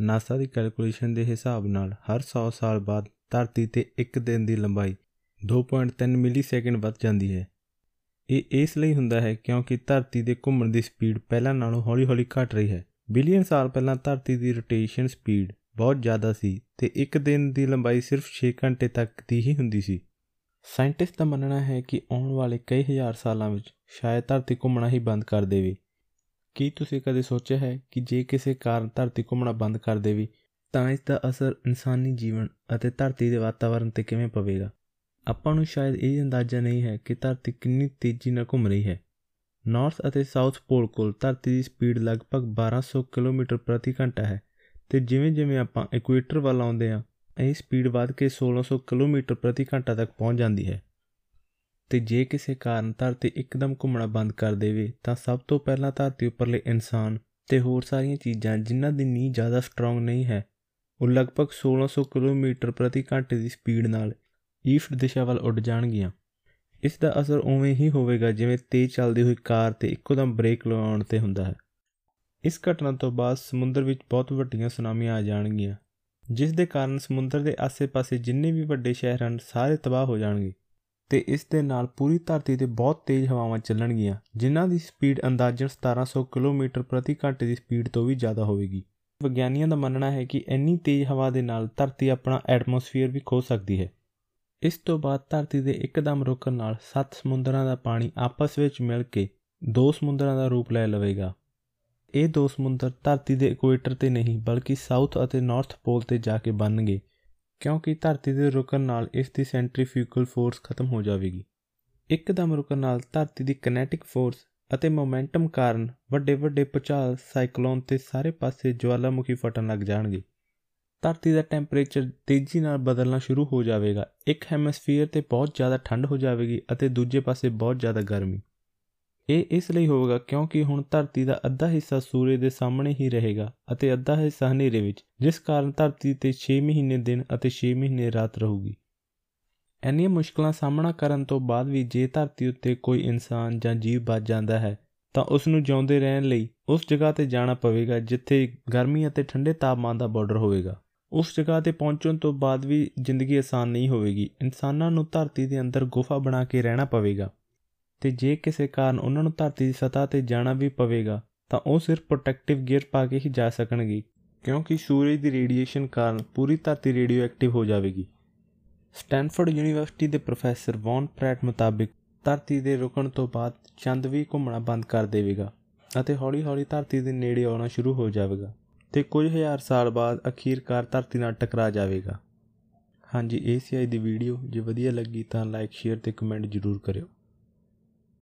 NASA ਦੀ calculation ਦੇ ਹਿਸਾਬ ਨਾਲ ਹਰ 100 ਸਾਲ ਬਾਅਦ ਧਰਤੀ ਤੇ ਇੱਕ ਦਿਨ ਦੀ ਲੰਬਾਈ 2.3 ਮਿਲੀਸੈਕਿੰਡ ਵੱਧ ਜਾਂਦੀ ਹੈ। ਇਹ ਇਸ ਲਈ ਹੁੰਦਾ ਹੈ ਕਿਉਂਕਿ ਧਰਤੀ ਦੇ ਘੁੰਮਣ ਦੀ ਸਪੀਡ ਪਹਿਲਾਂ ਨਾਲੋਂ ਹੌਲੀ-ਹੌਲੀ ਘਟ ਰਹੀ ਹੈ। ਬਿਲੀਅਨ ਸਾਲ ਪਹਿਲਾਂ ਧਰਤੀ ਦੀ ਰੋਟੇਸ਼ਨ ਸਪੀਡ ਬਹੁਤ ਜ਼ਿਆਦਾ ਸੀ ਤੇ ਇੱਕ ਦਿਨ ਦੀ ਲੰਬਾਈ ਸਿਰਫ 6 ਘੰਟੇ ਤੱਕ ਦੀ ਹੀ ਹੁੰਦੀ ਸੀ। ਸਾਇੰਟਿਸਟ ਦਾ ਮੰਨਣਾ ਹੈ ਕਿ ਆਉਣ ਵਾਲੇ ਕਈ ਹਜ਼ਾਰ ਸਾਲਾਂ ਵਿੱਚ ਸ਼ਾਇਦ ਧਰਤੀ ਘੁੰਮਣਾ ਹੀ ਬੰਦ ਕਰ ਦੇਵੇ। ਕੀ ਤੁਸੀਂ ਕਦੇ ਸੋਚਿਆ ਹੈ ਕਿ ਜੇ ਕਿਸੇ ਕਾਰਨ ਧਰਤੀ ਘੁੰਮਣਾ ਬੰਦ ਕਰ ਦੇਵੇ, ਤਾਂ ਇਸ ਦਾ ਅਸਰ ਇਨਸਾਨੀ ਜੀਵਨ ਅਤੇ ਧਰਤੀ ਦੇ ਵਾਤਾਵਰਣ ਤੇ ਕਿਵੇਂ ਪਵੇਗਾ? ਆਪਾਂ ਨੂੰ ਸ਼ਾਇਦ ਇਹ ਅੰਦਾਜ਼ਾ ਨਹੀਂ ਹੈ ਕਿ ਧਰਤੀ ਕਿੰਨੀ ਤੇਜ਼ੀ ਨਾਲ ਘੁੰਮ ਰਹੀ ਹੈ। ਨਾਰਥ ਅਤੇ ਸਾਊਥ ਪੋਲ ਕੋਲ ਧਰਤੀ ਦੀ ਸਪੀਡ ਲਗਭਗ 1200 ਕਿਲੋਮੀਟਰ ਪ੍ਰਤੀ ਘੰਟਾ ਹੈ ਤੇ ਜਿਵੇਂ-ਜਿਵੇਂ ਆਪਾਂ ਇਕੁਏਟਰ ਵੱਲ ਆਉਂਦੇ ਹਾਂ, ਇਹ ਸਪੀਡ ਵੱਧ ਕੇ 1600 ਕਿਲੋਮੀਟਰ ਪ੍ਰਤੀ ਘੰਟਾ ਤੱਕ ਪਹੁੰਚ ਜਾਂਦੀ ਹੈ। ਤੇ ਜੇ ਕਿਸੇ ਕਾਰਨ ਧਰਤੀ ਇੱਕਦਮ ਘੁੰਮਣਾ ਬੰਦ ਕਰ ਦੇਵੇ, ਤਾਂ ਸਭ ਤੋਂ ਪਹਿਲਾਂ ਧਰਤੀ ਉੱਪਰਲੇ ਇਨਸਾਨ ਤੇ ਹੋਰ ਸਾਰੀਆਂ ਚੀਜ਼ਾਂ ਜਿਨ੍ਹਾਂ ਦੀ ਨੀਂਹ ਜ਼ਿਆਦਾ ਸਟਰੋਂਗ ਨਹੀਂ ਹੈ, ਉਹ ਲਗਭਗ 1600 ਕਿਲੋਮੀਟਰ ਪ੍ਰਤੀ ਘੰਟੇ ਦੀ ਸਪੀਡ ਨਾਲ ਈਸਟ ਦਿਸ਼ਾ ਵੱਲ ਉੱਡ ਜਾਣਗੀਆਂ। ਇਸ ਦਾ ਅਸਰ ਉਵੇਂ ਹੀ ਹੋਵੇਗਾ ਜਿਵੇਂ ਤੇਜ਼ ਚੱਲਦੀ ਹੋਈ ਕਾਰ ਤੇ ਇੱਕੋਦਮ ਬ੍ਰੇਕ ਲਗਾਉਣ ਤੇ ਹੁੰਦਾ ਹੈ। ਇਸ ਘਟਨਾ ਤੋਂ ਬਾਅਦ ਸਮੁੰਦਰ ਵਿੱਚ ਬਹੁਤ ਵੱਡੀਆਂ ਸੁਨਾਮੀਆਂ ਆ ਜਾਣਗੀਆਂ, ਜਿਸ ਦੇ ਕਾਰਨ ਸਮੁੰਦਰ ਦੇ ਆਸ-ਪਾਸੇ ਜਿੰਨੇ ਵੀ ਵੱਡੇ ਸ਼ਹਿਰ ਹਨ, ਸਾਰੇ ਤਬਾਹ ਹੋ ਜਾਣਗੇ। ਤੇ ਇਸ ਦੇ ਨਾਲ ਪੂਰੀ ਧਰਤੀ ਤੇ ਬਹੁਤ ਤੇਜ਼ ਹਵਾਵਾਂ ਚੱਲਣਗੀਆਂ, ਜਿਨ੍ਹਾਂ ਦੀ ਸਪੀਡ ਅੰਦਾਜ਼ਨ 1700 ਕਿਲੋਮੀਟਰ ਪ੍ਰਤੀ ਘੰਟੇ ਦੀ ਸਪੀਡ ਤੋਂ ਵੀ ਜ਼ਿਆਦਾ ਹੋਵੇਗੀ। ਵਿਗਿਆਨੀਆਂ ਦਾ ਮੰਨਣਾ ਹੈ ਕਿ ਇੰਨੀ ਤੇਜ਼ ਹਵਾ ਦੇ ਨਾਲ ਧਰਤੀ ਆਪਣਾ ਐਟਮੋਸਫੀਅਰ ਵੀ ਖੋ ਸਕਦੀ ਹੈ। ਇਸ ਤੋਂ ਬਾਅਦ ਧਰਤੀ ਦੇ ਇੱਕਦਮ ਰੁਕਣ ਨਾਲ ਸੱਤ ਸਮੁੰਦਰਾਂ ਦਾ ਪਾਣੀ ਆਪਸ ਵਿੱਚ ਮਿਲ ਕੇ ਦੋ ਸਮੁੰਦਰਾਂ ਦਾ ਰੂਪ ਲੈ ਲਵੇਗਾ। ਇਹ ਦੋ ਸਮੁੰਦਰ ਧਰਤੀ ਦੇ ਇਕੁਏਟਰ ਤੇ ਨਹੀਂ, ਬਲਕਿ ਸਾਊਥ ਅਤੇ ਨਾਰਥ ਪੋਲ ਤੇ ਜਾ ਕੇ ਬਣਨਗੇ। ਕਿਉਂਕਿ ਧਰਤੀ ਦੇ ਰੁਕਣ ਨਾਲ ਇਸ ਦੀ ਸੈਂਟਰੀਫਿਊਗਲ ਫੋਰਸ ਖਤਮ ਹੋ ਜਾਵੇਗੀ। ਇੱਕਦਮ ਰੁਕਣ ਨਾਲ ਧਰਤੀ ਦੀ ਕੈਨੇਟਿਕ ਫੋਰਸ ਅਤੇ ਮੋਮੈਂਟਮ ਕਾਰਨ ਵੱਡੇ ਵੱਡੇ ਪੁਚਾਲ ਸਾਈਕਲੋਨ ਤੇ ਸਾਰੇ ਪਾਸੇ ਜਵਾਲਾਮੁਖੀ ਫਟਣ ਲੱਗ ਜਾਣਗੇ। ਧਰਤੀ ਦਾ ਟੈਂਪਰੇਚਰ ਤੇਜ਼ੀ ਨਾਲ ਬਦਲਣਾ ਸ਼ੁਰੂ ਹੋ ਜਾਵੇਗਾ। ਇੱਕ ਹੈਮਿਸਫੀਅਰ ਤੇ ਬਹੁਤ ਜ਼ਿਆਦਾ ਠੰਡ ਹੋ ਜਾਵੇਗੀ ਅਤੇ ਦੂਜੇ ਪਾਸੇ ਬਹੁਤ ਜ਼ਿਆਦਾ ਗਰਮੀ। ਇਹ ਇਸ ਲਈ ਹੋਵੇਗਾ ਕਿਉਂਕਿ ਹੁਣ ਧਰਤੀ ਦਾ ਅੱਧਾ ਹਿੱਸਾ ਸੂਰਜ ਦੇ ਸਾਹਮਣੇ ਹੀ ਰਹੇਗਾ ਅਤੇ ਅੱਧਾ ਹਿੱਸਾ ਹਨੇਰੇ ਵਿੱਚ, ਜਿਸ ਕਾਰਨ ਧਰਤੀ ਤੇ 6 ਮਹੀਨੇ ਦਿਨ ਅਤੇ 6 ਮਹੀਨੇ ਰਾਤ ਰਹੂਗੀ। ਇੰਨੀਆਂ ਮੁਸ਼ਕਲਾਂ ਸਾਹਮਣਾ ਕਰਨ ਤੋਂ ਬਾਅਦ ਵੀ ਜੇ ਧਰਤੀ ਉੱਤੇ ਕੋਈ ਇਨਸਾਨ ਜਾਂ ਜੀਵ ਬਚ ਜਾਂਦਾ ਹੈ, ਤਾਂ ਉਸ ਨੂੰ ਜਿਉਂਦੇ ਰਹਿਣ ਲਈ ਉਸ ਜਗ੍ਹਾ ਤੇ ਜਾਣਾ ਪਵੇਗਾ ਜਿੱਥੇ ਗਰਮੀ ਅਤੇ ਠੰਡੇ ਤਾਪਮਾਨ ਦਾ ਬਾਰਡਰ ਹੋਵੇਗਾ। ਉਸ ਜਗ੍ਹਾ ਤੇ ਪਹੁੰਚਣ ਤੋਂ ਬਾਅਦ ਵੀ ਜ਼ਿੰਦਗੀ ਆਸਾਨ ਨਹੀਂ ਹੋਵੇਗੀ। ਇਨਸਾਨਾਂ ਨੂੰ ਧਰਤੀ ਦੇ ਅੰਦਰ ਗੁਫਾ ਬਣਾ ਕੇ ਰਹਿਣਾ ਪਵੇਗਾ। ਤੇ ਜੇ ਕਿਸੇ ਕਾਰਨ ਉਹਨਾਂ ਨੂੰ ਧਰਤੀ ਦੀ ਸਤ੍ਹਾ ਤੇ ਜਾਣਾ ਵੀ ਪਵੇਗਾ, ਤਾਂ ਉਹ ਸਿਰਫ ਪ੍ਰੋਟੈਕਟਿਵ ਗੀਅਰ ਪਾ ਕੇ ਹੀ ਜਾ ਸਕਣਗੇ, ਕਿਉਂਕਿ ਸੂਰਜ ਦੀ ਰੇਡੀਏਸ਼ਨ ਕਾਰਨ ਪੂਰੀ ਧਰਤੀ ਰੇਡੀਓ ਐਕਟਿਵ ਹੋ ਜਾਵੇਗੀ। ਸਟੈਨਫੋਰਡ ਯੂਨੀਵਰਸਿਟੀ ਦੇ ਪ੍ਰੋਫੈਸਰ ਵੌਨ ਪ੍ਰੈਟ ਮੁਤਾਬਿਕ, ਧਰਤੀ ਦੇ ਰੁਕਣ ਤੋਂ ਬਾਅਦ ਚੰਦ ਵੀ ਘੁੰਮਣਾ ਬੰਦ ਕਰ ਦੇਵੇਗਾ ਅਤੇ ਹੌਲੀ-ਹੌਲੀ ਧਰਤੀ ਦੇ ਨੇੜੇ ਆਉਣਾ ਸ਼ੁਰੂ ਹੋ ਜਾਵੇਗਾ ਤੇ ਕੁਝ ਹਜ਼ਾਰ ਸਾਲ ਬਾਅਦ ਅਖੀਰਕਾਰ ਧਰਤੀ ਨਾਲ ਟਕਰਾ ਜਾਵੇਗਾ। ਹਾਂਜੀ, ਇਹ ਸੀ ਅੱਜ ਦੀ ਵੀਡੀਓ ਜੇ ਵਧੀਆ ਲੱਗੀ ਤਾਂ ਲਾਈਕ ਸ਼ੇਅਰ ਤੇ ਕਮੈਂਟ ਜ਼ਰੂਰ ਕਰਿਓ।